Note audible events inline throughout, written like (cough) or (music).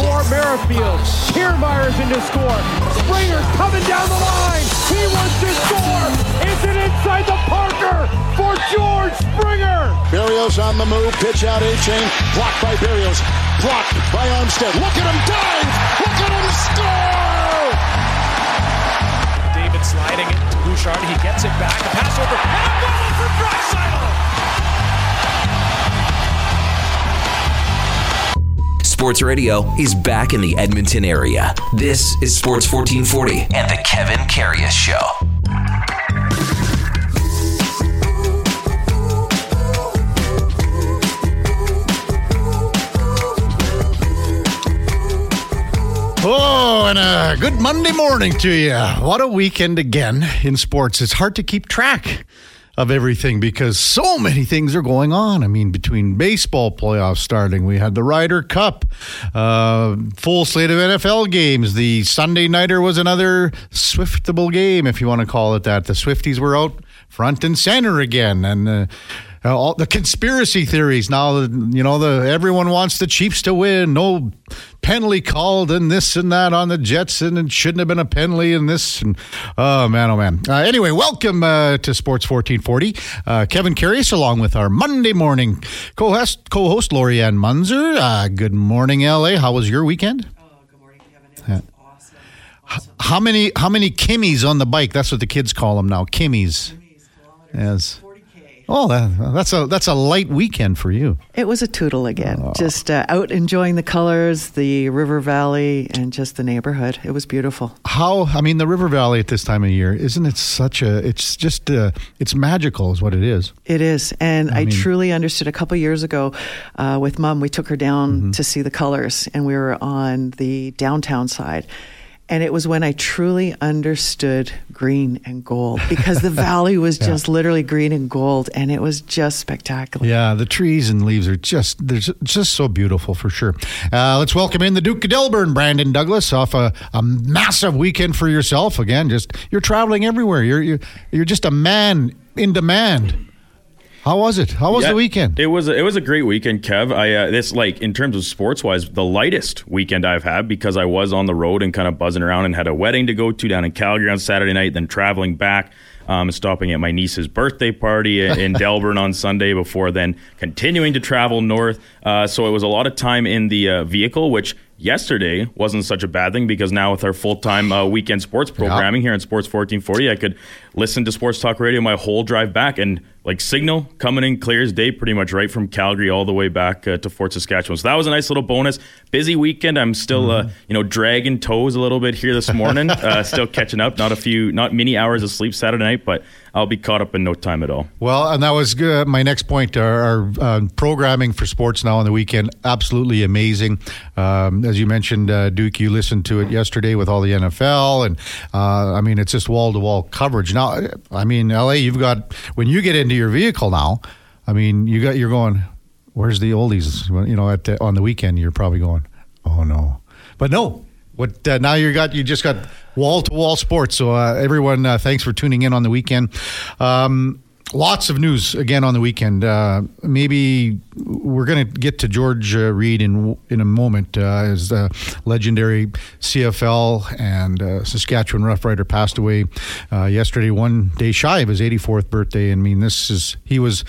score. Merrifield. Kiermaier's in to score. Springer's coming down the line. He wants to score. Is it inside the Parker for George Springer? Barrios on the move. Pitch out A chain. Blocked by Barrios. Blocked by Armstead. Look at him dive. Look at him score. David sliding it to Bouchard. He gets it back. A pass over. And a goal for Draisaitl. Sports Radio is back in the Edmonton area. This is Sports 1440 and the Kevin Karius Show. Oh, and a good Monday morning to you. What a weekend again in sports. It's hard to keep track of everything because so many things are going on. I mean, between baseball playoffs starting, we had the Ryder Cup, uh, full slate of NFL games. The Sunday Nighter was another Swiftable game, if you want to call it that. The Swifties were out front and center again. And, uh, uh, all the conspiracy theories. Now you know the everyone wants the chiefs to win. No penalty called and this and that on the jets and it shouldn't have been a penalty and this and oh man oh man. Uh, anyway welcome uh, to sports 1440 uh, kevin Karius along with our monday morning co-host co-host Lori-Ann Muenzer. Uh, good morning la how was your weekend? Oh, good morning, Kevin. It was awesome. awesome. how many how many kimmies on the bike? That's what the kids call them now kimmies Kilometers, Yes. 40K. oh that, that's a that's a light weekend for you It was a tootle again. Just uh, out enjoying the colors, the river valley, and just the neighborhood. It was beautiful. how i mean the river valley at this time of year isn't it such a it's just uh, it's magical is what it is It is. And I, truly understood a couple years ago uh, with mom, we took her down to see the colors, and we were on the downtown side. And it was when I truly understood green and gold because the (laughs) valley was just literally green and gold, and it was just spectacular. yeah the trees and leaves are just they're just so beautiful for sure. Uh, let's welcome in the duke of Delburne brandon douglas off a, a massive weekend for yourself. Again just you're traveling everywhere. You're you're, you're just a man in demand how was it how was Yeah, the weekend It was a, it was a great weekend, Kev. I uh, this like in terms of sports wise, the lightest weekend I've had because I was on the road and kind of buzzing around and had a wedding to go to down in Calgary on Saturday night, then traveling back. Um, stopping at my niece's birthday party in in (laughs) Delburne on Sunday before then continuing to travel north. Uh, so it was a lot of time in the uh, vehicle, which yesterday wasn't such a bad thing because now with our full time uh, weekend sports programming here in Sports 1440, I could listen to Sports Talk Radio my whole drive back and like signal coming in clear as day, pretty much right from Calgary all the way back uh, to Fort Saskatchewan. So that was a nice little bonus. Busy weekend. I'm still uh, you know dragging toes a little bit here this morning. (laughs) uh, still catching up. Not a few, not many hours of sleep Saturday night, but I'll be caught up in no time at all. Well, and that was my next point. Our, our uh, programming for sports now on the weekend, absolutely amazing. Um, as you mentioned, uh, Duke, you listened to it yesterday with all the NFL, and uh, I mean, it's just wall to wall coverage. Now, I mean, LA, you've got when you get into your vehicle now. I mean, you got you're going. Where's the oldies? You know, at the, on the weekend, you're probably going. Oh no, but no. What uh, now? You got you just got wall to wall sports. So uh, everyone, uh, thanks for tuning in on the weekend. Um, lots of news again on the weekend. Uh, maybe we're going to get to George uh, Reed in in a moment uh, as the legendary CFL and uh, Saskatchewan Rough Rider passed away uh, yesterday, one day shy of his 84th birthday. I mean, this is he was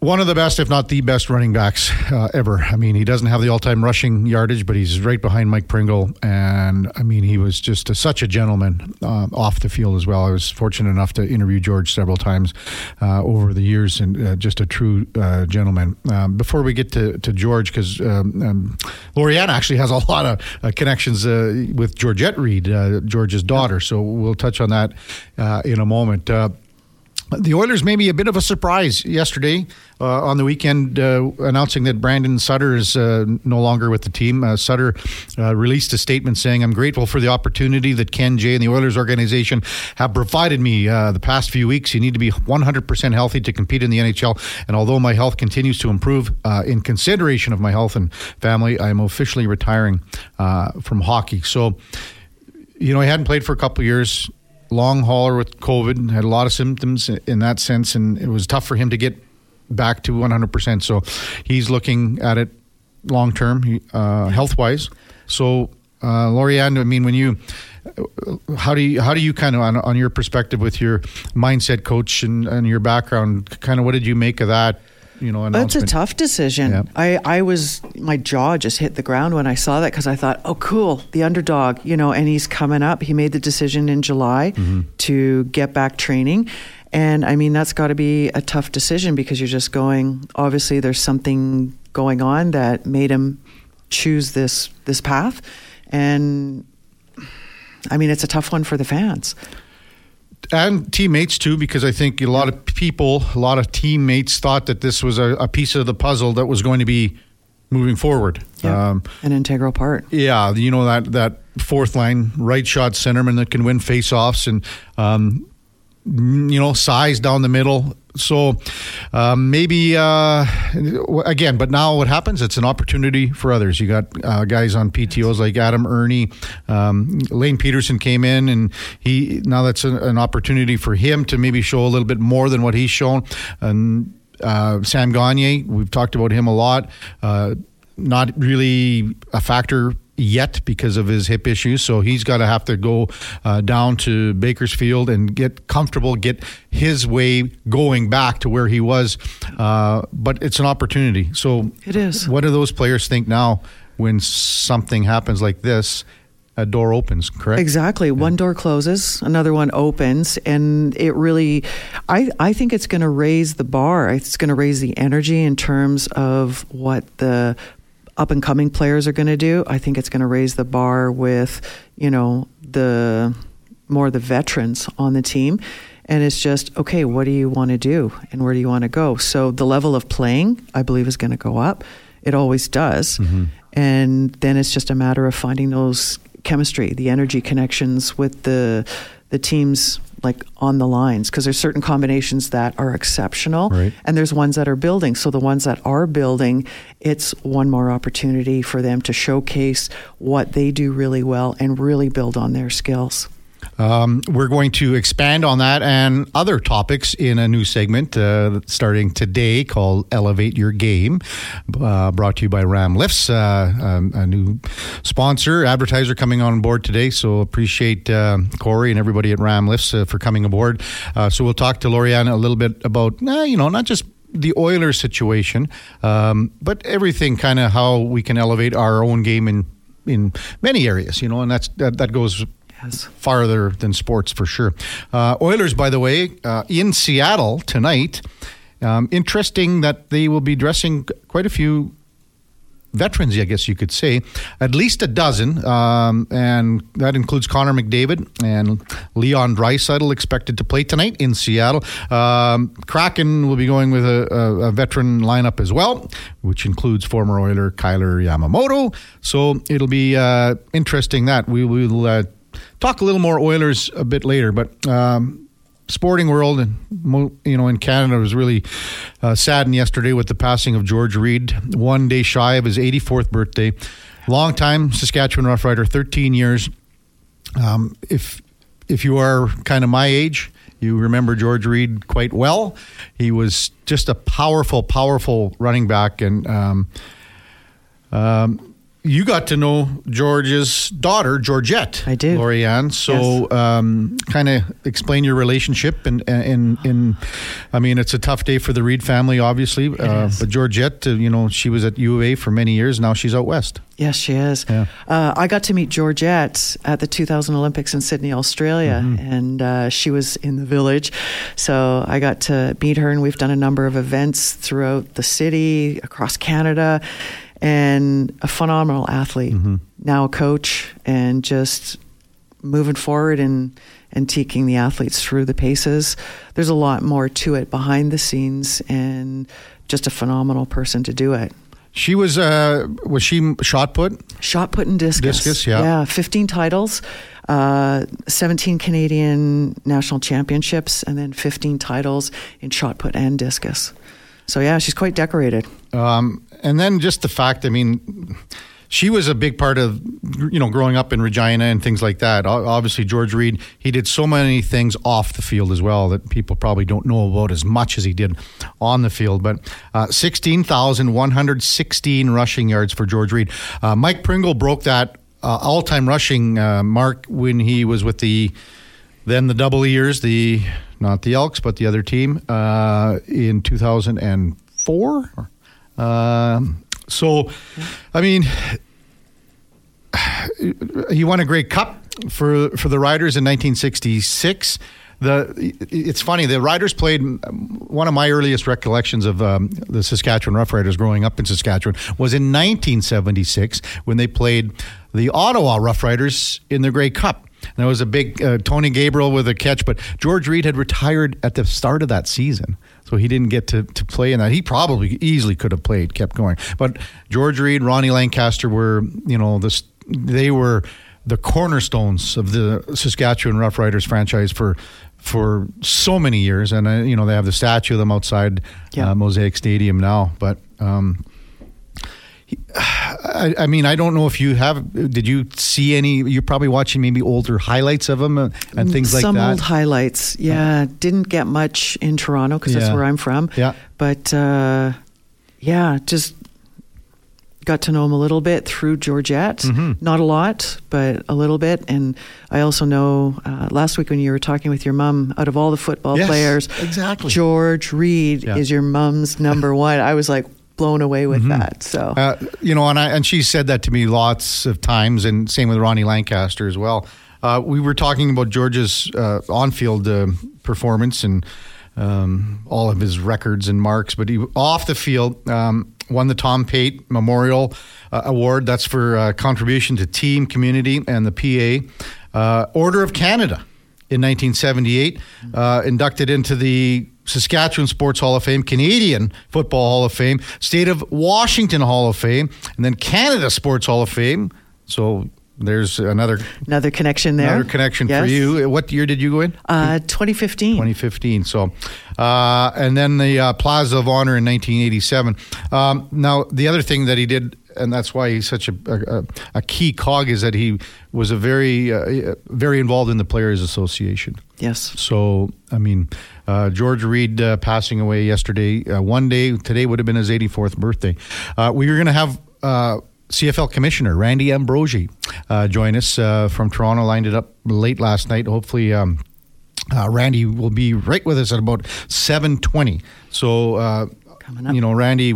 one of the best, if not the best, running backs uh, ever. I mean, he doesn't have the all-time rushing yardage, but he's right behind Mike Pringle, and I mean, he was just a, such a gentleman uh, off the field as well. I was fortunate enough to interview George several times uh, over the years, and uh, just a true uh, gentleman. Um, before we get to, to George, because um, um, Lori-Ann actually has a lot of uh, connections with Georgette Reed, George's daughter, so we'll touch on that in a moment. The Oilers may be a bit of a surprise yesterday uh, on the weekend, uh, announcing that Brandon Sutter is uh, no longer with the team. Uh, Sutter uh, released a statement saying, I'm grateful for the opportunity that Ken Jay and the Oilers organization have provided me uh, the past few weeks. You need to be 100% healthy to compete in the NHL. And although my health continues to improve, in consideration of my health and family, I am officially retiring from hockey. So, you know, he hadn't played for a couple years long hauler with COVID, had a lot of symptoms in that sense, and it was tough for him to get back to 100%. So he's looking at it long term, uh, health wise. So, uh, Lori-Ann, I mean, when you how do you how do you kind of on, on your perspective with your mindset coach and, and your background kind of what did you make of that you know That's a tough decision. Yeah. I, I was my jaw just hit the ground when I saw that because I thought, oh, cool, the underdog, you know, and he's coming up. He made the decision in July mm-hmm. to get back training. And I mean, that's got to be a tough decision because you're just going, obviously, there's something going on that made him choose this this path. And I mean, it's a tough one for the fans and teammates too, because I think a lot of people, a lot of teammates thought that this was a, a piece of the puzzle that was going to be moving forward. Yeah, um, an integral part. Yeah, you know that that fourth line right shot centerman that can win faceoffs and um, you know size down the middle so um, maybe uh, again, but now what happens? It's an opportunity for others. You got uh, guys on PTOS like Adam Erne, um, Lane Pederson came in, and he now that's a, an opportunity for him to maybe show a little bit more than what he's shown. And uh, Sam Gagner, we've talked about him a lot. Uh, not really a factor yet because of his hip issues. So he's got to have to go uh, down to Bakersfield and get comfortable, get his way going back to where he was. Uh, but it's an opportunity. So it is. What do those players think now when something happens like this? a door opens, correct? Exactly. Yeah. One door closes, another one opens, and it really, I, I think it's going to raise the bar. It's going to raise the energy in terms of what the up and coming players are going to do. I think it's going to raise the bar with, you know, the more the veterans on the team. And it's just, okay, what do you want to do and where do you want to go? So the level of playing, I believe, is going to go up. It always does. Mm-hmm. And then it's just a matter of finding those chemistry, the energy connections with the the teams like on the lines because there's certain combinations that are exceptional right. and there's ones that are building so the ones that are building it's one more opportunity for them to showcase what they do really well and really build on their skills um, we're going to expand on that and other topics in a new segment uh, starting today called Elevate Your Game, uh, brought to you by Ram Lifts, uh, um, a new sponsor, advertiser coming on board today. So appreciate uh, Corey and everybody at Ram Lifts uh, for coming aboard. Uh, so we'll talk to Lori-Ann a little bit about, you know, not just the Oilers situation, um, but everything kind of how we can elevate our own game in in many areas, you know, and that's that, that goes yes. farther than sports for sure. Uh, Oilers, by the way, uh, in Seattle tonight. Um, interesting that they will be dressing quite a few veterans, I guess you could say, at least a dozen, um, and that includes Connor McDavid and Leon Draisaitl expected to play tonight in Seattle. Um, Kraken will be going with a, a, a, veteran lineup as well, which includes former Oiler Kailer Yamamoto. So it'll be uh, interesting that we will uh, talk a little more Oilers a bit later, but. Um, sporting world and you know in Canada was really uh, saddened yesterday with the passing of George Reed, one day shy of his 84th birthday. Long time Saskatchewan Roughrider, 13 years. Um, if if you are kind of my age, you remember George Reed quite well. He was just a powerful, powerful running back, and um, um, you got to know George's daughter, Georgette. I did, Lori-Ann. So, yes. um, kind of explain your relationship, and in, in, I mean, it's a tough day for the Reed family, obviously. Uh, but Georgette, uh, you know, she was at U of A for many years. Now she's out west. Yes, she is. Yeah. Uh, I got to meet Georgette at the 2000 Olympics in Sydney, Australia, mm-hmm. and uh, she was in the village. So I got to meet her, and we've done a number of events throughout the city, across Canada and a phenomenal athlete. Mm-hmm. Now a coach and just moving forward and and taking the athletes through the paces. There's a lot more to it behind the scenes and just a phenomenal person to do it. She was uh was she shot put? Shot put and discus. Discus, yeah. Yeah, 15 titles. Uh, 17 Canadian national championships and then 15 titles in shot put and discus. So yeah, she's quite decorated. Um, and then just the fact, I mean, she was a big part of you know growing up in Regina and things like that. Obviously, George Reed he did so many things off the field as well that people probably don't know about as much as he did on the field. But uh, sixteen thousand one hundred sixteen rushing yards for George Reed. Uh, Mike Pringle broke that uh, all-time rushing uh, mark when he was with the then the double ears, the not the Elks but the other team uh, in two thousand and four. Um, so, I mean, he won a Grey Cup for for the Riders in 1966. The it's funny the Riders played one of my earliest recollections of um, the Saskatchewan Roughriders growing up in Saskatchewan was in 1976 when they played the Ottawa Roughriders in the Grey Cup. And there was a big uh, Tony Gabriel with a catch, but George Reed had retired at the start of that season. So he didn't get to, to play in that. He probably easily could have played, kept going. But George Reed, Ronnie Lancaster were, you know, this they were the cornerstones of the Saskatchewan Roughriders franchise for for so many years. And uh, you know, they have the statue of them outside yeah. uh, Mosaic Stadium now. But um, I, I, mean, I don't know if you have. Did you see any? You're probably watching maybe older highlights of them and, and things Some like that. Some old highlights, yeah. Didn't get much in Toronto because yeah. that's where I'm from. Yeah, but uh, yeah, just got to know him a little bit through Georgette. Mm-hmm. Not a lot, but a little bit. And I also know uh, last week when you were talking with your mom, out of all the football yes, players, exactly, George Reed yeah. is your mom's number (laughs) one. I was like, blown away with mm-hmm. that. So uh, you know, and I and she said that to me lots of times, and same with Ronnie Lancaster as well. Uh, we were talking about George's uh, on-field uh, performance and um, all of his records and marks, but he off the field um, won the Tom Pate Memorial uh, Award. That's for uh, contribution to team, community, and the PA Order of Canada in 1978. inducted into the Saskatchewan Sports Hall of Fame, Canadian Football Hall of Fame, State of Washington Hall of Fame, and then Canada Sports Hall of Fame. So there's another another connection there. Another connection yes. for you. What year did you go in? Uh, 2015. 2015. So, uh, and then the uh, Plaza of Honor in 1987. Um, now, the other thing that he did and that's why he's such a, a, a key cog is that he was a very uh, very involved in the Players Association. Yes. So I mean, uh, George Reed uh, passing away yesterday. Uh, one day today would have been his 84th birthday. Uh, we were going to have. Uh, CFL Commissioner Randy Ambrosie join us from Toronto. Lined it up late last night. Hopefully, um, Randy will be right with us at about seven twenty. So coming up. You know, Randy,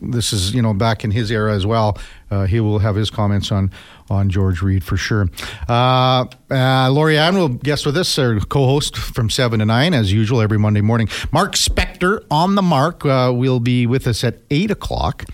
this is you know back in his era as well. Uh, he will have his comments on on George Reed for sure. Uh, uh, Lori Ann will guest with us, our co-host from seven to nine as usual every Monday morning. Mark Spector on the mark uh, will be with us at eight o'clock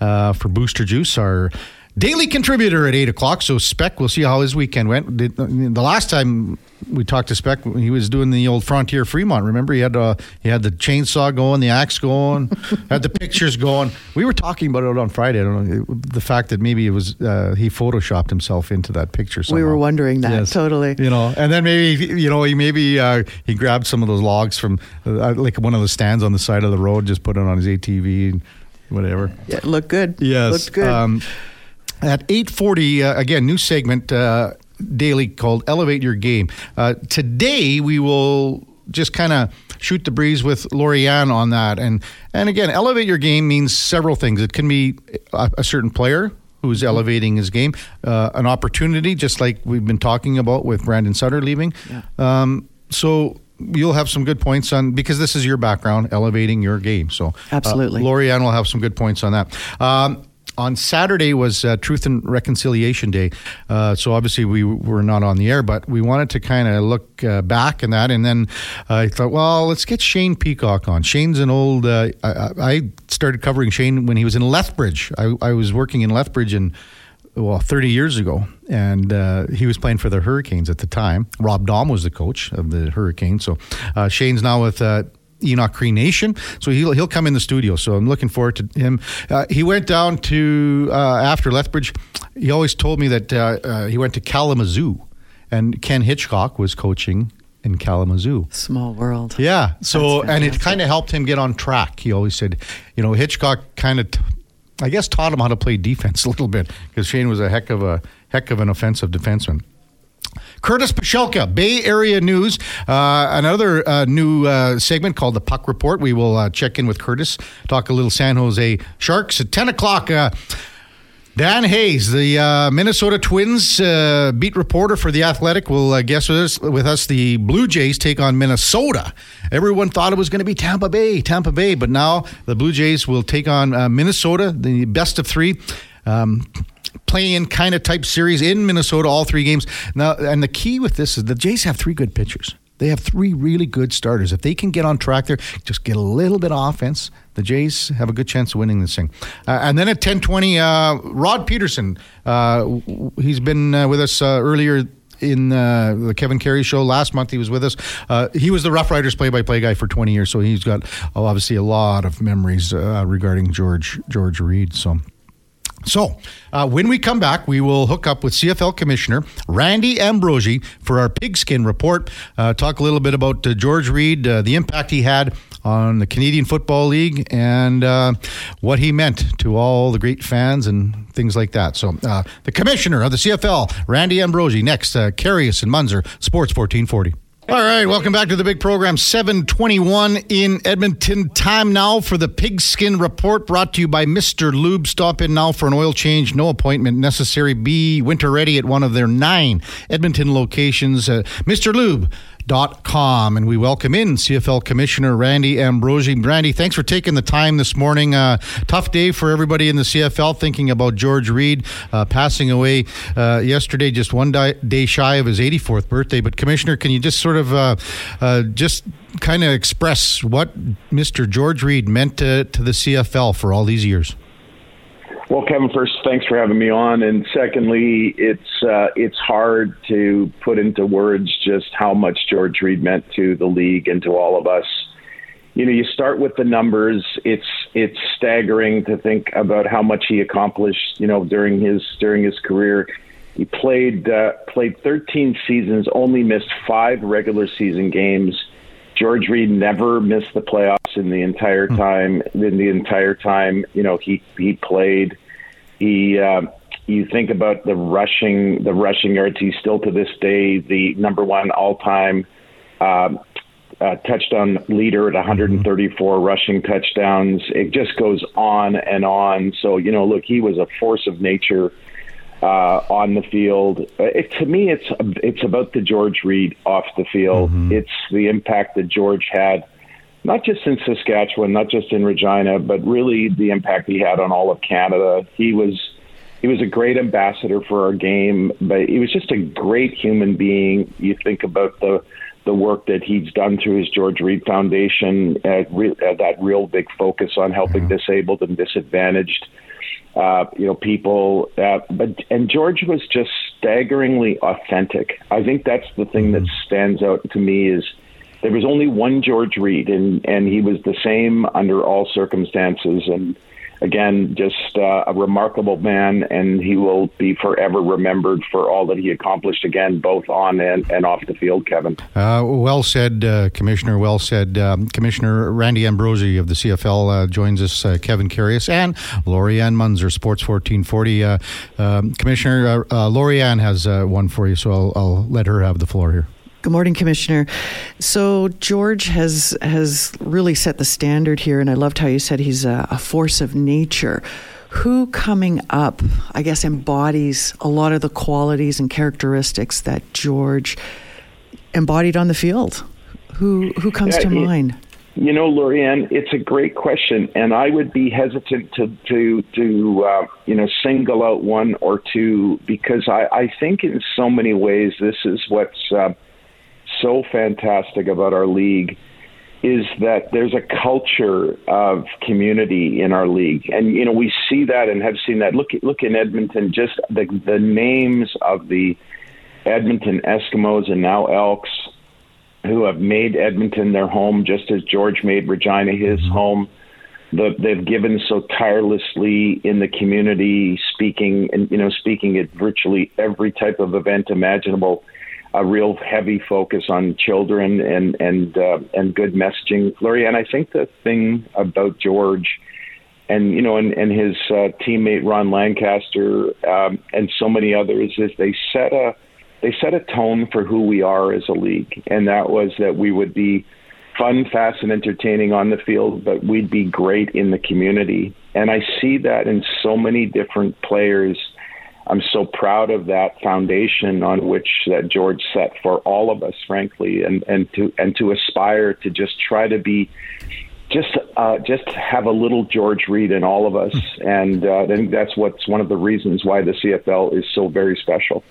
uh, for Booster Juice, our daily contributor at eight o'clock. So Spec, we'll see how his weekend went. The last time we talked to Spec, he was doing the old Frontier Fremont. Remember, he had uh, he had the chainsaw going, the axe going, (laughs) had the pictures going. We were talking about it on Friday. I don't know the fact that maybe it was uh, he photoshopped himself into that picture. Somehow. We were wondering that yes. totally. You know, and then maybe you know he maybe uh, he grabbed some of those logs from uh, like one of the stands on the side of the road, just put it on his ATV and whatever. Yeah, looked good. Yes, looked good. Um, at 8.40 uh, again new segment uh, daily called elevate your game. Uh, today we will just kind of shoot the breeze with Lori-Ann on that. And and again elevate your game means several things. It can be a, a certain player who's elevating his game uh, an opportunity just like we've been talking about with Brandon Sutter leaving. Yeah. um, so you'll have some good points on because this is your background elevating your game. So uh, absolutely. Uh, Lori-Ann will have some good points on that. Um, on Saturday was uh, Truth and Reconciliation Day. Uh, so obviously we were not on the air, but we wanted to kind of look uh, back in that. And then I thought, well, let's get Shane Peacock on. Shane's an old, uh, I, I, started covering Shane when he was in Lethbridge. I, I was working in Lethbridge and well, 30 years ago, and uh, he was playing for the Hurricanes at the time. Rob Dom was the coach of the Hurricanes. So uh, Shane's now with uh, Enoch Cree Nation. So he'll he'll come in the studio. So I'm looking forward to him. Uh, he went down to uh, after Lethbridge. He always told me that uh, uh he went to Kalamazoo, and Ken Hitchcock was coaching in Kalamazoo. Small world. Yeah. So and it kind of helped him get on track. He always said, you know, Hitchcock kind of. T- I guess taught him how to play defense (laughs) a little bit because Shane was a heck of a heck of an offensive defenseman. Curtis Pashelka, Bay Area News. Uh, another uh, new uh, segment called the Puck Report. We will uh, check in with Curtis, talk a little San Jose Sharks at 10 o'clock. Uh, Dan Hayes, the uh, Minnesota Twins uh, beat reporter for The Athletic, will uh, guess with us, with us. The Blue Jays take on Minnesota. Everyone thought it was going to be Tampa Bay, Tampa Bay, but now the Blue Jays will take on uh, Minnesota, the best of three. Um, play-in kind of type series in Minnesota, all three games. Now, and the key with this is the Jays have three good pitchers. They have three really good starters. If they can get on track there, just get a little bit of offense, the Jays have a good chance of winning this thing. Uh, and then at 10:20, uh, Rod Pedersen. Uh, he's been uh, with us uh, earlier in uh, the Kevin Karius show last month. He was with us. Uh, he was the Rough Riders play-by-play guy for 20 years, so he's got uh, obviously a lot of memories uh, regarding George George Reed. So. So, uh, when we come back, we will hook up with CFL Commissioner Randy Ambrosie for our pigskin report. Uh, talk a little bit about uh, George Reed, uh, the impact he had on the Canadian Football League, and uh, what he meant to all the great fans and things like that. So, uh, the Commissioner of the CFL, Randy Ambrosie, next. Karius and Muenzer, Sports 1440. All right, welcome back to the big program. 721 in Edmonton. Time now for the Pigskin Report brought to you by Mr. Lube. Stop in now for an oil change. No appointment necessary. Be winter ready at one of their nine Edmonton locations. Uh, Mr. Lube. Dot and we welcome in CFL Commissioner Randy Ambrosie. Randy, thanks for taking the time this morning. Uh, tough day for everybody in the CFL thinking about George Reed uh, passing away uh, yesterday, just one di- day shy of his 84th birthday. But Commissioner, can you just sort of uh, uh, just kind of express what Mr. George Reed meant to, to the CFL for all these years? Well, Kevin, first, thanks for having me on, and secondly, it's uh, it's hard to put into words just how much George Reed meant to the league and to all of us. You know, you start with the numbers. It's it's staggering to think about how much he accomplished. You know, during his during his career, he played uh, played 13 seasons, only missed five regular season games. George Reed never missed the playoffs in the entire time. In the entire time, you know, he he played. He, uh, you think about the rushing, the rushing yards. He's still to this day the number one all-time uh, uh, touchdown leader at 134 rushing touchdowns. It just goes on and on. So you know, look, he was a force of nature uh, on the field. It, to me, it's it's about the George Reed off the field. Mm-hmm. It's the impact that George had, not just in Saskatchewan, not just in Regina, but really the impact he had on all of Canada. He was he was a great ambassador for our game, but he was just a great human being. You think about the the work that he's done through his George Reed Foundation, uh, re- uh, that real big focus on helping mm-hmm. disabled and disadvantaged uh, you know, people. Uh, but and George was just staggeringly authentic. I think that's the thing that mm-hmm. stands out to me is there was only one George Reed, and and he was the same under all circumstances. And again, just uh, a remarkable man, and he will be forever remembered for all that he accomplished, again, both on and, and off the field, Kevin. Uh, well said, uh, Commissioner. Well said. Um, Commissioner Randy Ambrosie of the CFL uh, joins us, uh, Kevin Karius, and Lori-Ann Muenzer, Sports 1440. Uh, um, Commissioner, uh, Lori-Ann has one for you, so I'll, I'll let her have the floor here. Good morning, Commissioner. So George has has really set the standard here, and I loved how you said he's a, a force of nature. Who coming up, I guess, embodies a lot of the qualities and characteristics that George embodied on the field? Who who comes yeah, to it, mind? You know, Lori-Ann, it's a great question, and I would be hesitant to to to uh, you know single out one or two because I, I think in so many ways this is what's uh, so fantastic about our league is that there's a culture of community in our league, and you know we see that and have seen that. Look, look in Edmonton, just the the names of the Edmonton Eskimos and now Elks, who have made Edmonton their home, just as George made Regina his mm-hmm. home. The, they've given so tirelessly in the community, speaking and you know speaking at virtually every type of event imaginable a real heavy focus on children and and uh, and good messaging, Lori. And I think the thing about George and you know, and, and his uh, teammate Ron Lancaster um, and so many others is they set a they set a tone for who we are as a league, and that was that we would be fun, fast, and entertaining on the field, but we'd be great in the community. And I see that in so many different players. I'm so proud of that foundation on which that George set for all of us, frankly, and, and to and to aspire to just try to be just uh, just have a little George Reed in all of us, and uh, I think that's what's one of the reasons why the CFL is so very special.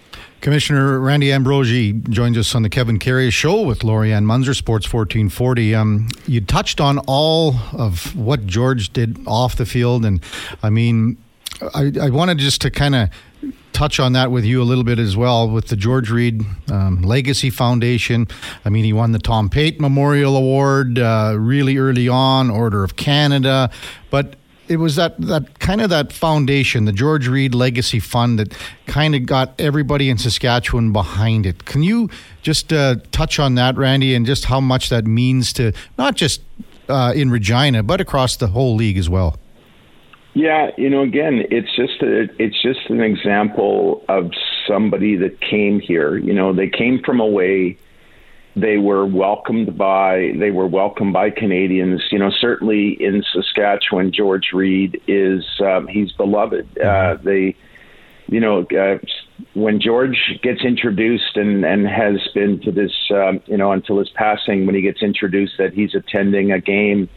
Commissioner Randy Ambrosie joins us on the Kevin Karius Show with Lori-Ann Muenzer, Sports 1440. Um, you touched on all of what George did off the field, and I mean, I, I wanted just to kind of touch on that with you a little bit as well with the George Reed um, Legacy Foundation. I mean, he won the Tom Pate Memorial Award uh, really early on, Order of Canada, but it was that that kind of that foundation, the George Reed Legacy Fund, that kind of got everybody in Saskatchewan behind it. Can you just uh, touch on that, Randy, and just how much that means to not just uh, in Regina, but across the whole league as well? Yeah, you know, again, it's just a, it's just an example of somebody that came here. You know, they came from away. They were welcomed by they were welcomed by Canadians. You know, certainly in Saskatchewan, George Reed is um, he's beloved. Uh, they, you know, uh, when George gets introduced and and has been to this, um, you know, until his passing, when he gets introduced that he's attending a game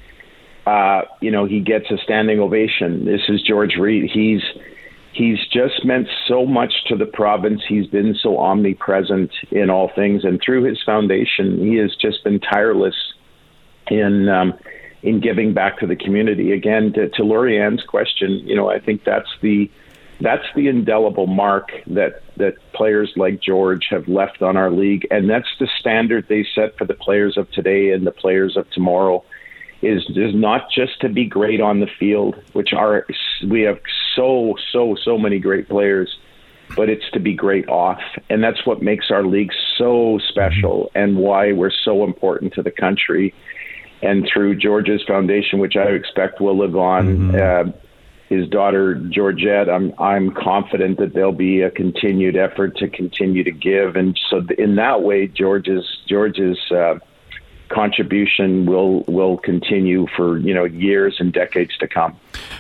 uh, you know, he gets a standing ovation. This is George Reed. He's he's just meant so much to the province. He's been so omnipresent in all things, and through his foundation, he has just been tireless in um, in giving back to the community. Again, to, to Lori-Ann's question, you know, I think that's the that's the indelible mark that that players like George have left on our league, and that's the standard they set for the players of today and the players of tomorrow is is not just to be great on the field, which are we have so so so many great players, but it's to be great off, and that's what makes our league so special and why we're so important to the country. And through George's foundation, which I expect will live on. Mm-hmm. Uh, his daughter Georgette, I'm I'm confident that there'll be a continued effort to continue to give, and so in that way, George's George's uh, contribution will will continue for you know years and decades to come.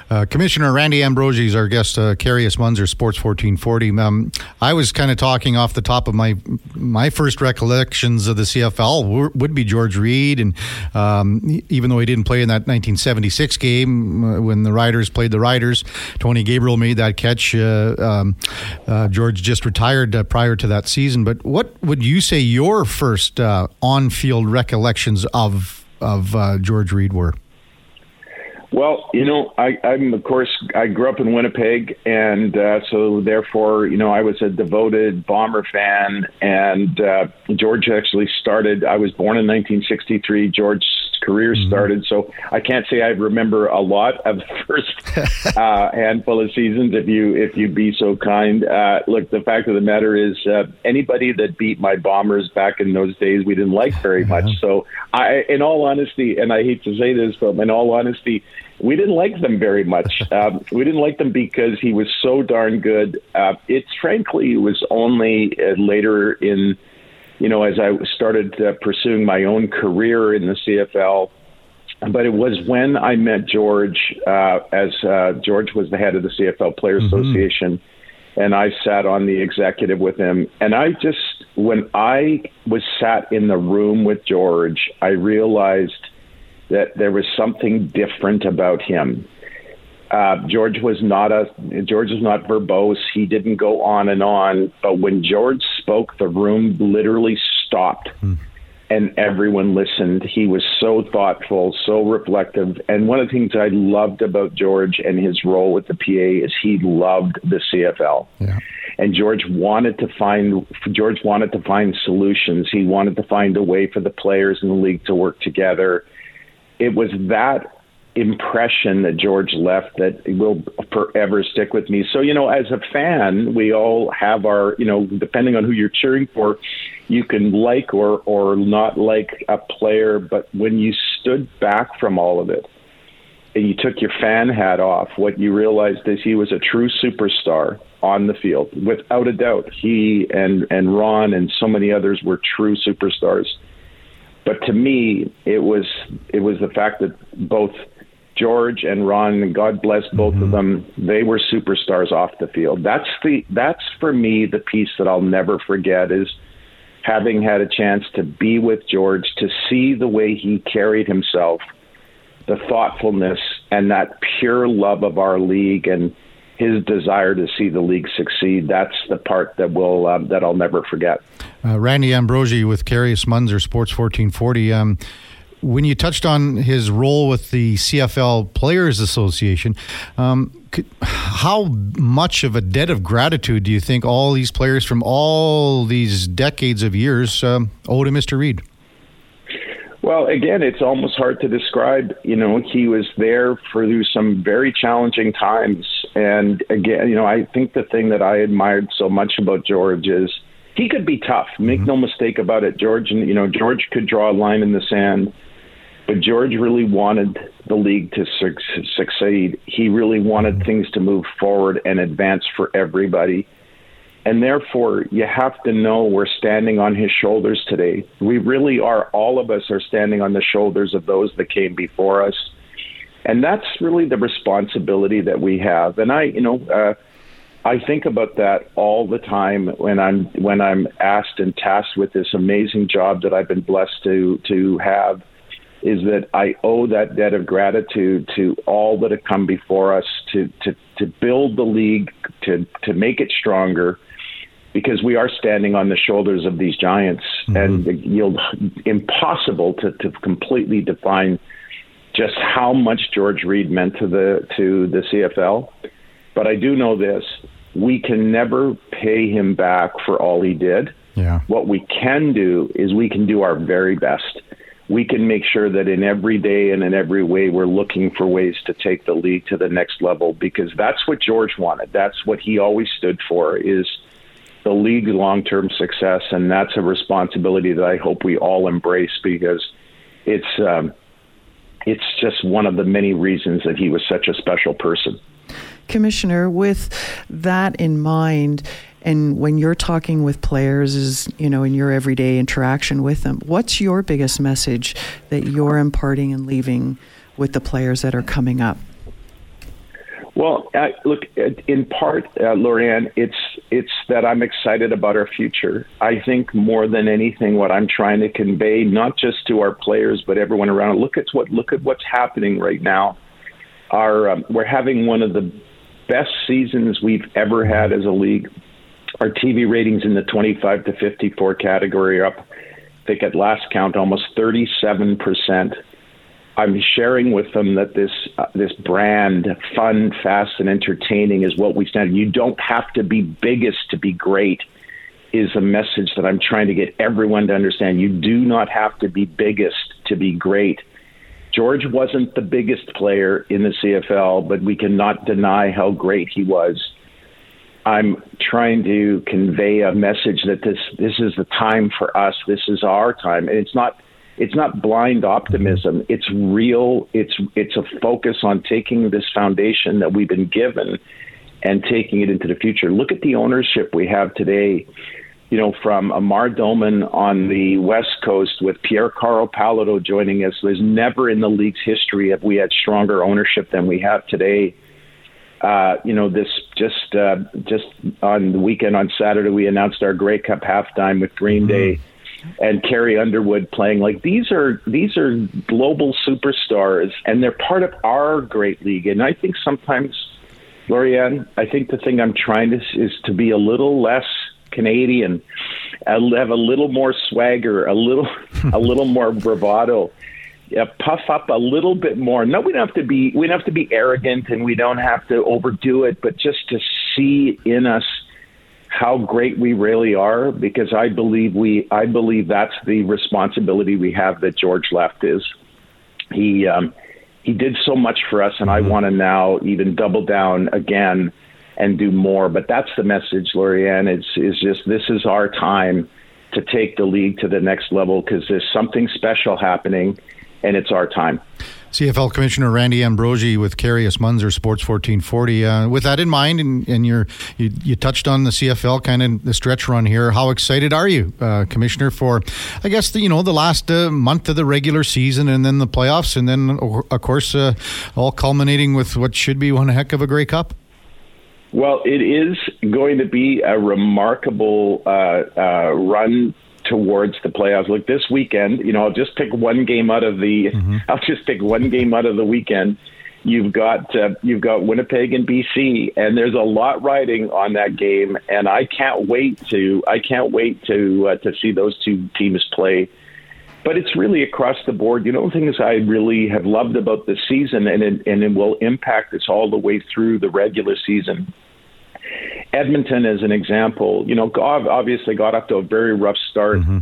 Uh, Commissioner Randy Ambrosie is our guest. Uh, Karius Muenzer, Sports 1440. Um, I was kind of talking off the top of my my first recollections of the CFL would be George Reed, and um, even though he didn't play in that 1976 game uh, when the Riders played the Riders, Tony Gabriel made that catch. Uh, um, uh, George just retired uh, prior to that season. But what would you say your first on-field recollection? Of of uh, George Reed were? Well, you know, I, I'm of course I grew up in Winnipeg, and uh, so therefore, you know, I was a devoted Bomber fan. And uh, George actually started. I was born in 1963. George's career mm-hmm. started. So I can't say I remember a lot of the first (laughs) uh, handful of seasons. If you if you'd be so kind, uh, look, the fact of the matter is, uh, anybody that beat my Bombers back in those days, we didn't like very much. So I, in all honesty, and I hate to say this, but in all honesty. We didn't like them very much. (laughs) Um, we didn't like them because he was so darn good. Uh, it's frankly it was only uh, later in you know, as I started uh, pursuing my own career in the CFL. But it was when I met George, uh, as uh, George was the head of the CFL Players mm-hmm. Association, and I sat on the executive with him. And I just, when I was sat in the room with George, I realized that there was something different about him. Uh, George was not a George was not verbose. He didn't go on and on. But when George spoke, the room literally stopped, mm. and everyone listened. He was so thoughtful, so reflective. And one of the things I loved about George and his role with the PA is he loved the CFL. Yeah. And George wanted to find George wanted to find solutions. He wanted to find a way for the players in the league to work together. It was that impression that George left that will forever stick with me. So, you know, as a fan, we all have our, you know, depending on who you're cheering for, you can like or, or not like a player, but when you stood back from all of it and you took your fan hat off, what you realized is he was a true superstar on the field, without a doubt. He and and Ron and so many others were true superstars. But to me, it was it was the fact that both George and Ron, and God bless both mm-hmm. of them, they were superstars off the field. That's the that's for me the piece that I'll never forget is having had a chance to be with George, to see the way he carried himself, the thoughtfulness and that pure love of our league and his desire to see the league succeed. That's the part that will um, that I'll never forget. Uh, Randy Ambrosie with Karius Muenzer, Sports 1440. Um, when you touched on his role with the CFL Players Association, um, could, how much of a debt of gratitude do you think all these players from all these decades of years um, owe to Mr. Reed? Well, again, it's almost hard to describe. You know, he was there through some very challenging times. And again, you know, I think the thing that I admired so much about George is he could be tough. Make mm-hmm. no mistake about it. George, and you know, George could draw a line in the sand. But George really wanted the league to su- succeed. He really wanted mm-hmm. things to move forward and advance for everybody. And therefore, you have to know we're standing on his shoulders today. We really are, all of us are standing on the shoulders of those that came before us. And that's really the responsibility that we have. And I, you know, uh, I think about that all the time when I'm when I'm asked and tasked with this amazing job that I've been blessed to to have is that I owe that debt of gratitude to all that have come before us to to to build the league to to make it stronger because we are standing on the shoulders of these giants, mm-hmm. and you'll impossible to, to completely define just how much George Reed meant to the to the CFL. But I do know this: we can never pay him back for all he did. Yeah. What we can do is we can do our very best. We can make sure that in every day and in every way we're looking for ways to take the league to the next level because that's what George wanted. That's what he always stood for is the league long term success, and that's a responsibility that I hope we all embrace because it's um, it's just one of the many reasons that he was such a special person. Commissioner, with that in mind, and when you're talking with players, is you know in your everyday interaction with them, what's your biggest message that you're imparting and leaving with the players that are coming up? Well, look, in part, uh, it's it's that I'm excited about our future. I think more than anything, what I'm trying to convey, not just to our players but everyone around, look at what look at what's happening right now. Our um, we're having one of the best seasons we've ever had as a league. Our TV ratings in the 25 to 54 category are up. I think at last count, almost 37 percent I'm sharing with them that this uh, this brand, fun, fast, and entertaining, is what we stand. You don't have to be biggest to be great. Is a message that I'm trying to get everyone to understand. You do not have to be biggest to be great. George wasn't the biggest player in the CFL, but we cannot deny how great he was. I'm trying to convey a message that this this is the time for us. This is our time, and it's not it's not blind optimism. It's real. It's it's a focus on taking this foundation that we've been given and taking it into the future. Look at the ownership we have today. You know, from Amar Doman on the West Coast with Pierre Karl Péladeau joining us. There's never in the league's history have we had stronger ownership than we have today. Uh, you know, this just uh, just on the weekend on Saturday we announced our Grey Cup halftime with Green mm-hmm. And Carrie Underwood playing. Like these are these are global superstars, and they're part of our great league. And I think sometimes, Lori-Ann, I think the thing I'm trying to is to be a little less Canadian, have a little more swagger, a little (laughs) a little more bravado. Yeah, puff up a little bit more. No, we don't have to be we don't have to be arrogant and we don't have to overdo it, but just to see in us how great we really are because I believe we I believe that's the responsibility we have that George left is he um, he did so much for us and I mm-hmm. want to now even double down again and do more but that's the message Lori-Ann is is just this is our time to take the league to the next level because there's something special happening and it's our time. CFL Commissioner Randy Ambrosie with Karius Muenzer, Sports 1440. Uh, with that in mind, and, and you you touched on the CFL kind of the stretch run here. How excited are you, uh, Commissioner, for I guess the, you know the last uh, month of the regular season and then the playoffs, and then of course uh, all culminating with what should be one heck of a Grey Cup. Well, it is going to be a remarkable uh, uh, run towards the playoffs. Look, this weekend, you know, I'll just pick one game out of the. Mm-hmm. (laughs) I'll just pick one game out of the weekend. You've got uh, you've got Winnipeg and BC, and there's a lot riding on that game, and I can't wait to I can't wait to uh, to see those two teams play. But it's really across the board. You know, the things I really have loved about the season, and it, and it will impact us all the way through the regular season Edmonton, as an example, you know, obviously got up to a very rough start. Mm-hmm.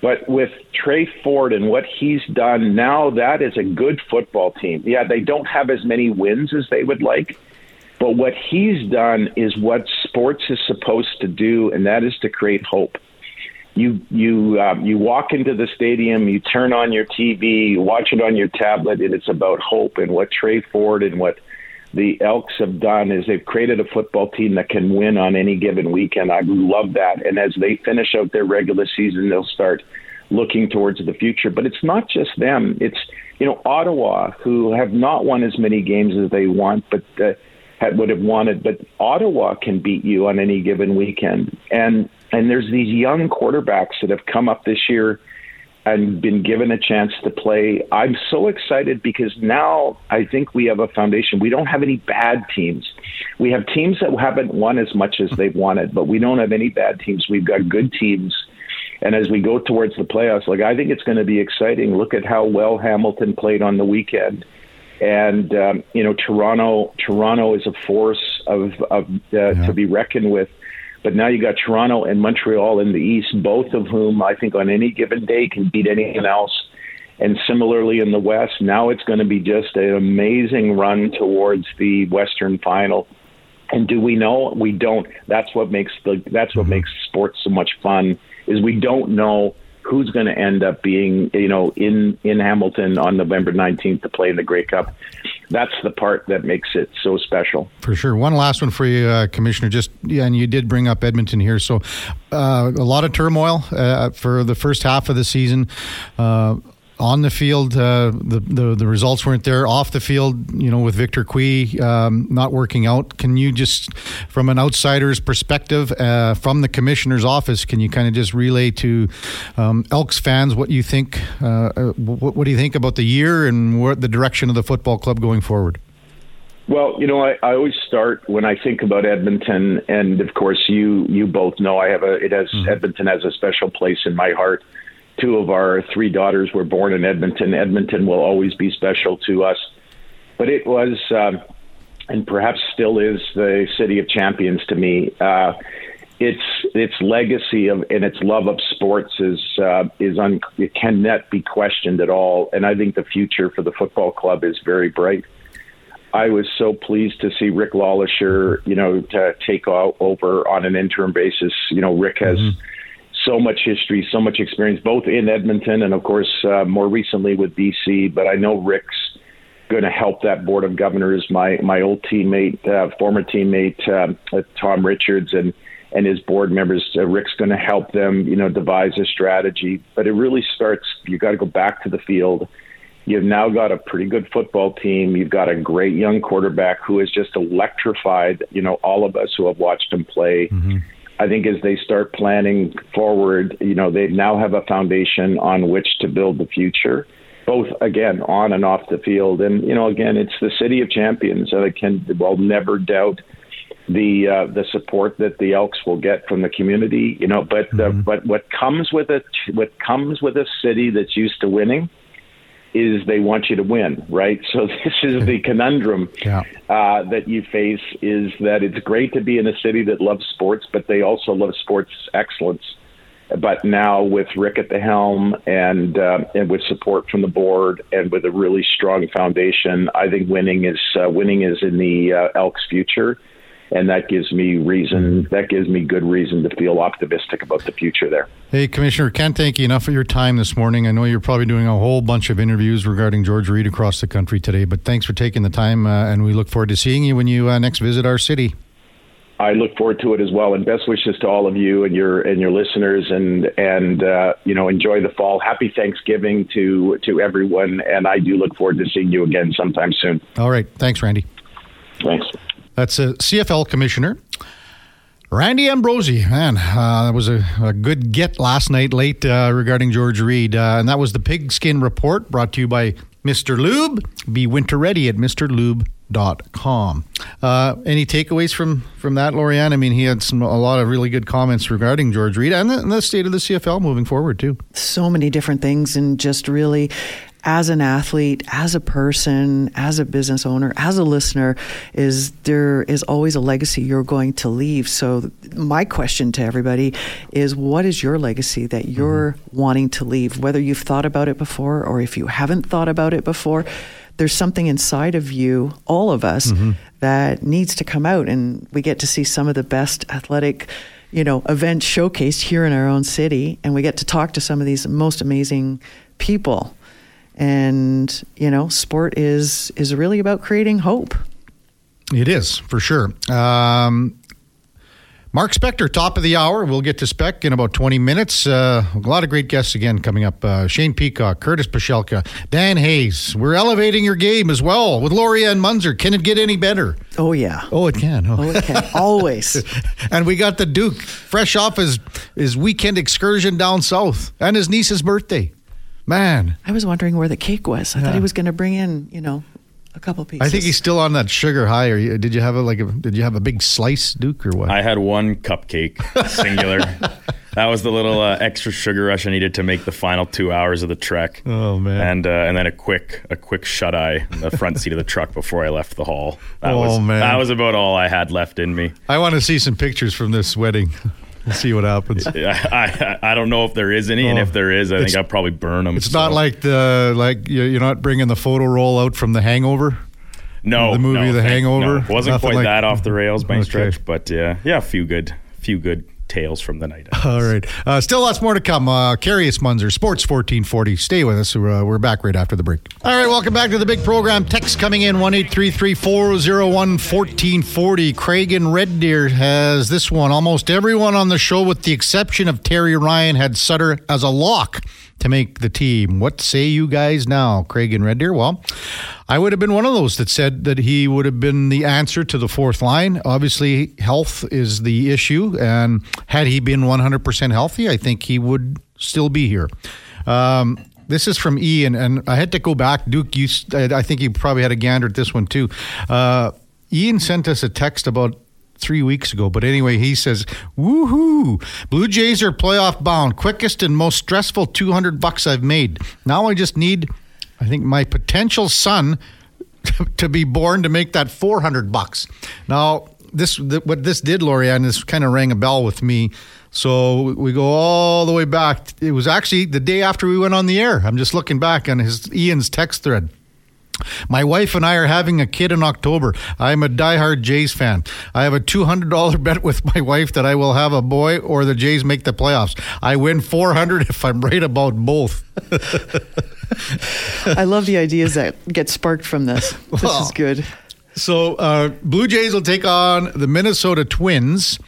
But with Tre Ford and what he's done now, that is a good football team. Yeah, they don't have as many wins as they would like, but what he's done is what sports is supposed to do, and that is to create hope. You you um, you walk into the stadium, you turn on your TV, you watch it on your tablet, and it's about hope and what Tre Ford and what the Elks have done is they've created a football team that can win on any given weekend. I love that. And as they finish out their regular season, they'll start looking towards the future. But it's not just them. It's you know Ottawa who have not won as many games as they want, but uh, had, would have wanted. But Ottawa can beat you on any given weekend. And and there's these young quarterbacks that have come up this year and been given a chance to play. I'm so excited because now I think we have a foundation. We don't have any bad teams. We have teams that haven't won as much as they've wanted, but we don't have any bad teams. We've got good teams. And as we go towards the playoffs, like I think it's going to be exciting. Look at how well Hamilton played on the weekend. And um, you know, Toronto. Toronto is a force of, of uh, yeah. to be reckoned with. But now you got Toronto and Montreal in the East, both of whom I think on any given day can beat anyone else. And similarly in the West, now it's going to be just an amazing run towards the Western Final. And do we know? We don't. That's what makes the that's what mm-hmm. makes sports so much fun. Is we don't know who's going to end up being, you know, in in Hamilton on November 19th to play in the Grey Cup. That's the part that makes it so special. For sure. One last one for you, uh, Commissioner. Just yeah, and you did bring up Edmonton here, so uh, a lot of turmoil uh, for the first half of the season. On the field, uh, the, the, the results weren't there. Off the field, you know, with Victor Cui um, not working out, can you just, from an outsider's perspective, uh, from the commissioner's office, can you kind of just relay to um, Elks fans what you think? Uh, uh, what, what, do you think about the year and what the direction of the football club going forward? Well, you know, I, I always start when I think about Edmonton, and of course, you you both know I have a it has mm-hmm. Edmonton has a special place in my heart two of our three daughters were born in Edmonton. Edmonton will always be special to us. But it was, um, and perhaps still is, the city of champions to me. Uh, its its legacy of and its love of sports is uh, is un, it cannot be questioned at all. And I think the future for the football club is very bright. I was so pleased to see Rick LeLacheur, you know, to take over on an interim basis. You know, Rick has. Mm-hmm so much history, so much experience, both in Edmonton and, of course, uh, more recently with BC. But I know Rick's going to help that board of governors. My my old teammate, uh, former teammate uh, Tom Richards, and and his board members. Uh, Rick's going to help them, you know, devise a strategy. But it really starts. You got to go back to the field. You've now got a pretty good football team. You've got a great young quarterback who has just electrified, you know, all of us who have watched him play. Mm-hmm I think as they start planning forward, you know, they now have a foundation on which to build the future, both again on and off the field. And you know, again, it's the city of champions. And I can well never doubt the uh, the support that the Elks will get from the community. You know, but uh, mm-hmm. but what comes with it, what comes with a city that's used to winning is they want you to win, right? (laughs) So this is the conundrum yeah. uh, that you face is that it's great to be in a city that loves sports, but they also love sports excellence. But now with Rick at the helm and uh, and with support from the board and with a really strong foundation, I think winning is uh, winning is in the uh, Elks' future. And that gives me reason. That gives me good reason to feel optimistic about the future there. Hey, Commissioner, can't thank you enough for your time this morning. I know you're probably doing a whole bunch of interviews regarding George Reed across the country today, but thanks for taking the time, uh, and we look forward to seeing you when you uh, next visit our city. I look forward to it as well, and best wishes to all of you and your and your listeners, and and uh, you know enjoy the fall. Happy Thanksgiving to to everyone, and I do look forward to seeing you again sometime soon. All right, thanks, Randy. Thanks. That's a CFL commissioner. Randy Ambrosie, man, uh, that was a, a, good get last night late uh, regarding George Reed. Uh, and that was the Pigskin Report brought to you by Mr. Lube. Be winter ready at mrlube.com. Uh, any takeaways from, from that, Lori-Ann? I mean, he had some a lot of really good comments regarding George Reed and the, and the state of the CFL moving forward, too. So many different things, and just really as an athlete, as a person, as a business owner, as a listener, is there is always a legacy you're going to leave. So my question to everybody is what is your legacy that you're mm-hmm. wanting to leave? Whether you've thought about it before or if you haven't thought about it before, there's something inside of you, all of us, mm-hmm. that needs to come out and we get to see some of the best athletic you know events showcased here in our own city and we get to talk to some of these most amazing people and you know sport is is really about creating hope it is for sure um, Mark Spector, top of the hour. We'll get to Spec in about 20 minutes. Uh, a lot of great guests again coming up. Uh, Shane Peacock, Curtis Pashelka, Dan Hayes. We're elevating your game as well with Lori-Ann Muenzer Can it get any better? Oh, yeah. Oh, it can. Oh, oh it can. Always. (laughs) and we got the Duke fresh off his, his weekend excursion down south and his niece's birthday. Man. I was wondering where the cake was. I yeah. thought he was going to bring in, you know, a couple pieces. I think he's still on that sugar high. Or did you have a like a did you have a big slice, Duke, or what? I had one cupcake, singular. (laughs) that was the little uh, extra sugar rush I needed to make the final two hours of the trek. Oh man! And uh, and then a quick a quick shut eye in the front seat of the truck before I left the hall. That oh was, man! That was about all I had left in me. I want to see some pictures from this wedding. (laughs) We'll see what happens. (laughs) I, I, I don't know if there is any, oh, and if there is, I think I'll probably burn them. It's so. not like the like you're not bringing the photo roll out from The Hangover. No, the movie no, The Hangover no, wasn't Nothing quite like, that off the rails by okay. stretch, but yeah, yeah, a few good, few good tales from the night. All right. Uh, still lots more to come. Uh, Karius Muenzer, Sports 1440. Stay with us. Uh, we're back right after the break. All right. Welcome back to the big program. Text coming in 1 401 1440. Craig and Red Deer has this one. Almost everyone on the show, with the exception of Terry Ryan, had Sutter as a lock to make the team. What say you guys now, Craig and Red Deer? Well, I would have been one of those that said that he would have been the answer to the fourth line. Obviously, health is the issue, and had he been 100% healthy, I think he would still be here. Um, this is from Ian, and I had to go back. Duke, you, I think you probably had a gander at this one too. Uh, Ian sent us a text about three weeks ago. But anyway, he says, "Woohoo! Blue Jays are playoff bound. Quickest and most stressful 200 bucks I've made. Now I just need, I think, my potential son (laughs) to be born to make that 400 bucks." Now this what this did, Lori-Ann, this kind of rang a bell with me. So we go all the way back. It was actually the day after we went on the air. I'm just looking back on his Ian's text thread. My wife and I are having a kid in October. I'm a diehard Jays fan. I have a $200 bet with my wife that I will have a boy or the Jays make the playoffs. I win 400 if I'm right about both. (laughs) I love the ideas that get sparked from this. This well, is good. So, uh, Blue Jays will take on the Minnesota Twins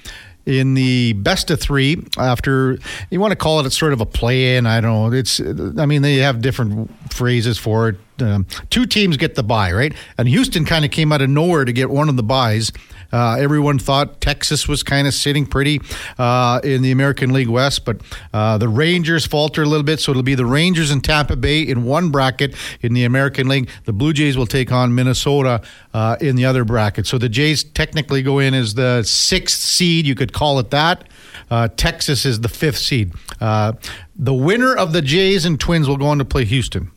in the best of three after you want to call it a sort of a play in. I don't know. It's, I mean, they have different phrases for it. Um, two teams get the buy, right? And Houston kind of came out of nowhere to get one of the buys. Uh, everyone thought Texas was kind of sitting pretty uh, in the American League West, but uh, the Rangers falter a little bit, so it'll be the Rangers and Tampa Bay in one bracket in the American League. The Blue Jays will take on Minnesota uh, in the other bracket. So the Jays technically go in as the sixth seed, you could call it that. Uh, Texas is the fifth seed. Uh, the winner of the Jays and Twins will go on to play Houston.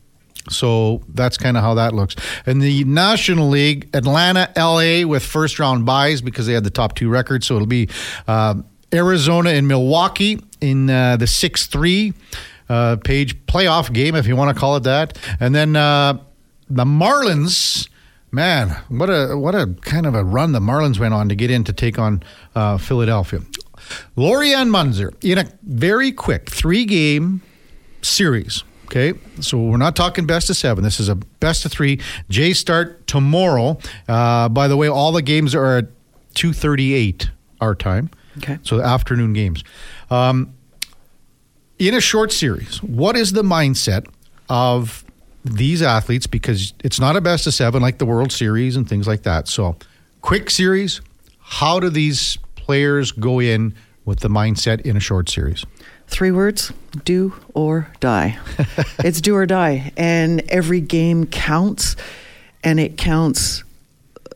So that's kind of how that looks. In the National League, Atlanta, LA with first round buys because they had the top two records. So it'll be uh, Arizona and Milwaukee in uh, the 6 3 uh, page playoff game, if you want to call it that. And then uh, the Marlins Man, what a what a kind of a run the Marlins went on to get in to take on uh, Philadelphia. Lori-Ann Muenzer in a very quick three game series. Okay, so we're not talking best of seven. This is a best of three. Jays start tomorrow. Uh, by the way, all the games are at two thirty eight our time. Okay, so the afternoon games. Um, in a short series, what is the mindset of these athletes? Because it's not a best of seven like the World Series and things like that. So, quick series. How do these players go in with the mindset in a short series? Three words do or die. (laughs) it's do or die. And every game counts, and it counts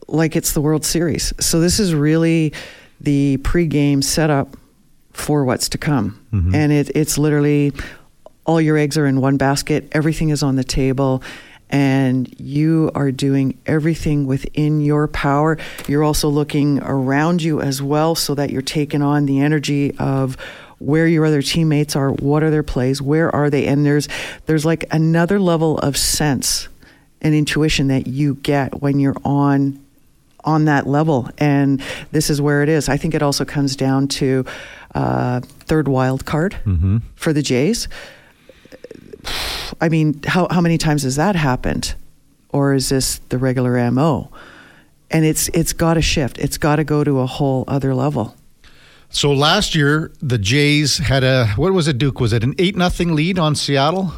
like it's the World Series. So, this is really the pregame setup for what's to come. Mm-hmm. And it, it's literally all your eggs are in one basket, everything is on the table. And you are doing everything within your power. You're also looking around you as well so that you're taking on the energy of where your other teammates are, what are their plays, where are they, and there's there's like another level of sense and intuition that you get when you're on on that level, and this is where it is. I think it also comes down to uh, third wild card mm-hmm. for the Jays. I mean, how how many times has that happened, or is this the regular mo? And it's it's got to shift. It's got to go to a whole other level. So last year, the Jays had a what was it, Duke? Was it an eight nothing lead on Seattle?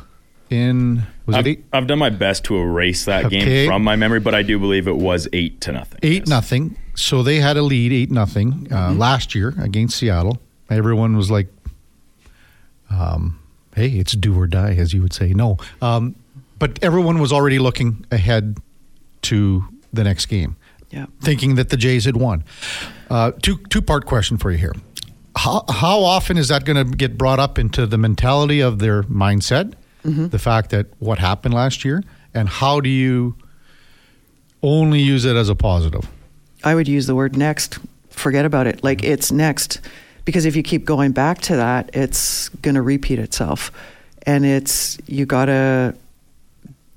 In was I've, it eight? I've done my best to erase that okay. game from my memory, but I do believe it was eight to nothing. Eight yes. nothing. So they had a lead, eight nothing, uh, mm-hmm. last year against Seattle. Everyone was like, um, "Hey, it's do or die," as you would say. No, um, but everyone was already looking ahead to the next game yeah. thinking that the Jays had won. Uh, two two part question for you here. How, how often is that going to get brought up into the mentality of their mindset? Mm-hmm. The fact that what happened last year, and how do you only use it as a positive? I would use the word next. Forget about it. Like it's next. Because if you keep going back to that, it's going to repeat itself. And it's, you got to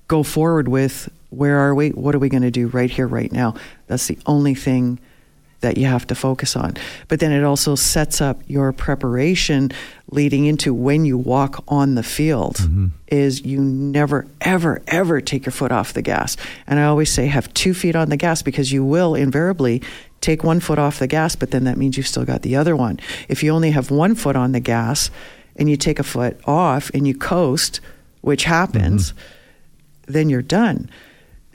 go forward with where are we? What are we going to do right here, right now? That's the only thing that you have to focus on. But then it also sets up your preparation leading into when you walk on the field mm-hmm. is you never ever ever take your foot off the gas. And I always say have two feet on the gas because you will invariably take one foot off the gas, but then that means you've still got the other one. If you only have one foot on the gas and you take a foot off and you coast, which happens, mm-hmm. then you're done.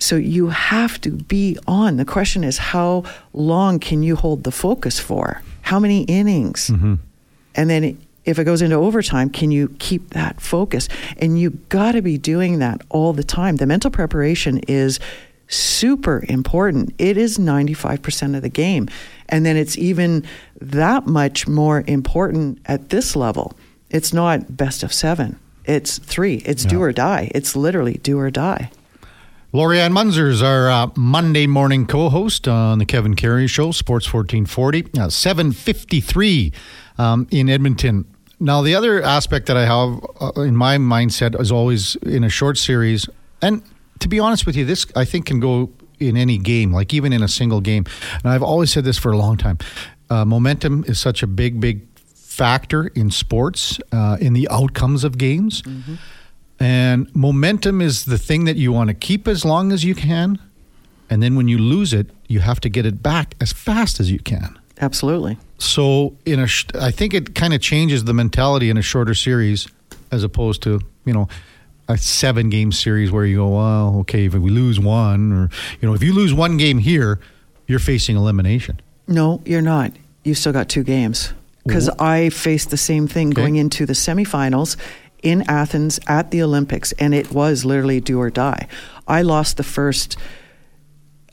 So you have to be on. The question is, how long can you hold the focus for? How many innings? Mm-hmm. And then if it goes into overtime, can you keep that focus? And you got to be doing that all the time. The mental preparation is super important. It is 95% of the game. And then it's even that much more important at this level. It's not best of seven, it's three. It's yeah. do or die. It's literally do or die. Lori-Ann Muenzer's our uh, Monday morning co-host on the Kevin Karius Show, Sports 1440, uh, 753 um, in Edmonton. Now, the other aspect that I have uh, in my mindset is always in a short series, and to be honest with you, this I think can go in any game, like even in a single game. And I've always said this for a long time. Uh, momentum is such a big, big factor in sports, uh, in the outcomes of games. Mm-hmm. And momentum is the thing that you want to keep as long as you can. And then when you lose it, you have to get it back as fast as you can. Absolutely. So in a, sh- I think it kind of changes the mentality in a shorter series as opposed to you know a seven game series where you go, well, okay, if we lose one, or you know, if you lose one game here, you're facing elimination. No, you're not. You've still got two games because I faced the same thing okay. going into the semifinals, in Athens at the Olympics, and it was literally do or die. I lost the first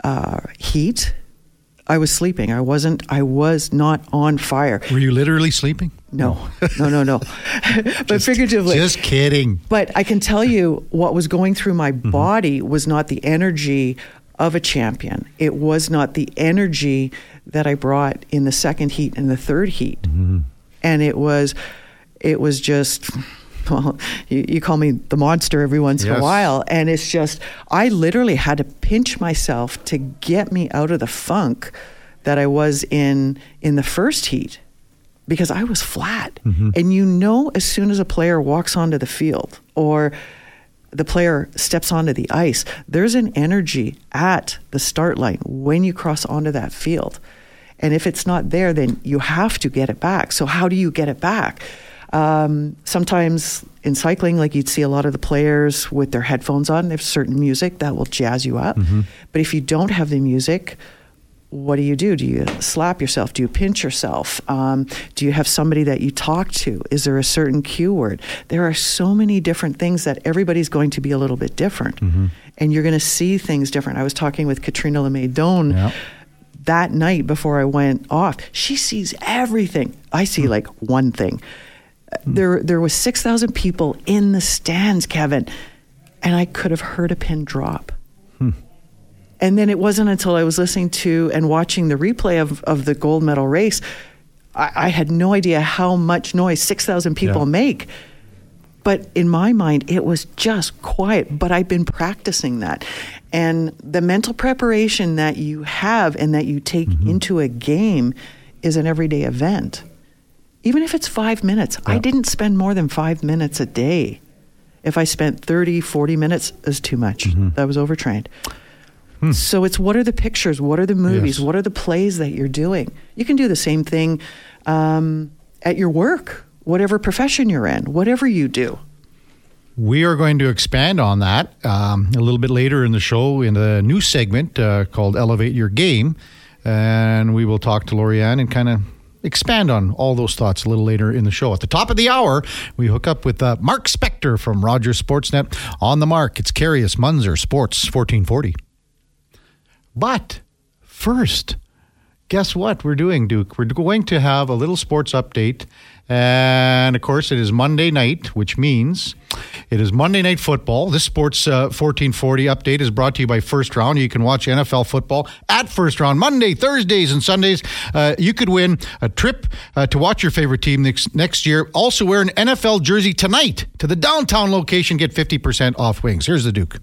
uh, heat. I was sleeping. I wasn't. I was not on fire. Were you literally sleeping? No, no, no, no. (laughs) but just, figuratively. Just kidding. But I can tell you what was going through my mm-hmm. body was not the energy of a champion. It was not the energy that I brought in the second heat and the third heat. Mm-hmm. And it was, it was just well, you, you call me the monster every once in a while. And it's just, I literally had to pinch myself to get me out of the funk that I was in in the first heat because I was flat. Mm-hmm. And you know, as soon as a player walks onto the field or the player steps onto the ice, there's an energy at the start line when you cross onto that field. And if it's not there, then you have to get it back. So, how do you get it back? Um, sometimes in cycling, like you'd see a lot of the players with their headphones on, there's certain music that will jazz you up. But if you don't have the music, what do you do? Do you slap yourself? Do you pinch yourself? Um, do you have somebody that you talk to? Is there a certain cue word? There are so many different things that everybody's going to be a little bit different. And you're going to see things different. I was talking with Catriona Le May Doan Yeah. that night before I went off. She sees everything. I see like one thing. Mm. There, there was 6,000 people in the stands, Kevin, and I could have heard a pin drop. Hmm. And then it wasn't until I was listening to and watching the replay of, of the gold medal race, I, I had no idea how much noise 6,000 people Yeah. make. But in my mind, it was just quiet. But I've been practicing that. And the mental preparation that you have and that you take mm-hmm. into a game is an everyday event. Even if it's five minutes, I didn't spend more than five minutes a day. If I spent 30, 40 minutes, is too much. That was overtrained. So it's what are the pictures? What are the movies? Yes. What are the plays that you're doing? You can do the same thing um, at your work, whatever profession you're in, whatever you do. We are going to expand on that um, a little bit later in the show in a new segment uh, called Elevate Your Game. And we will talk to Lori-Ann and kind of expand on all those thoughts a little later in the show. At the top of the hour, we hook up with uh, Mark Spector from Rogers Sportsnet. On the mark, it's Karius Muenzer, Sports 1440. But first, guess what we're doing, Duke? We're going to have a little sports update. And of course, it is Monday night, which means it is Monday Night Football. This Sports uh, 1440 update is brought to you by First Round. You can watch NFL football at First Round Monday, Thursdays, and Sundays. Uh, you could win a trip uh, to watch your favorite team next, next year. Also, wear an NFL jersey tonight to the downtown location. Get 50% off wings. Here's the Duke.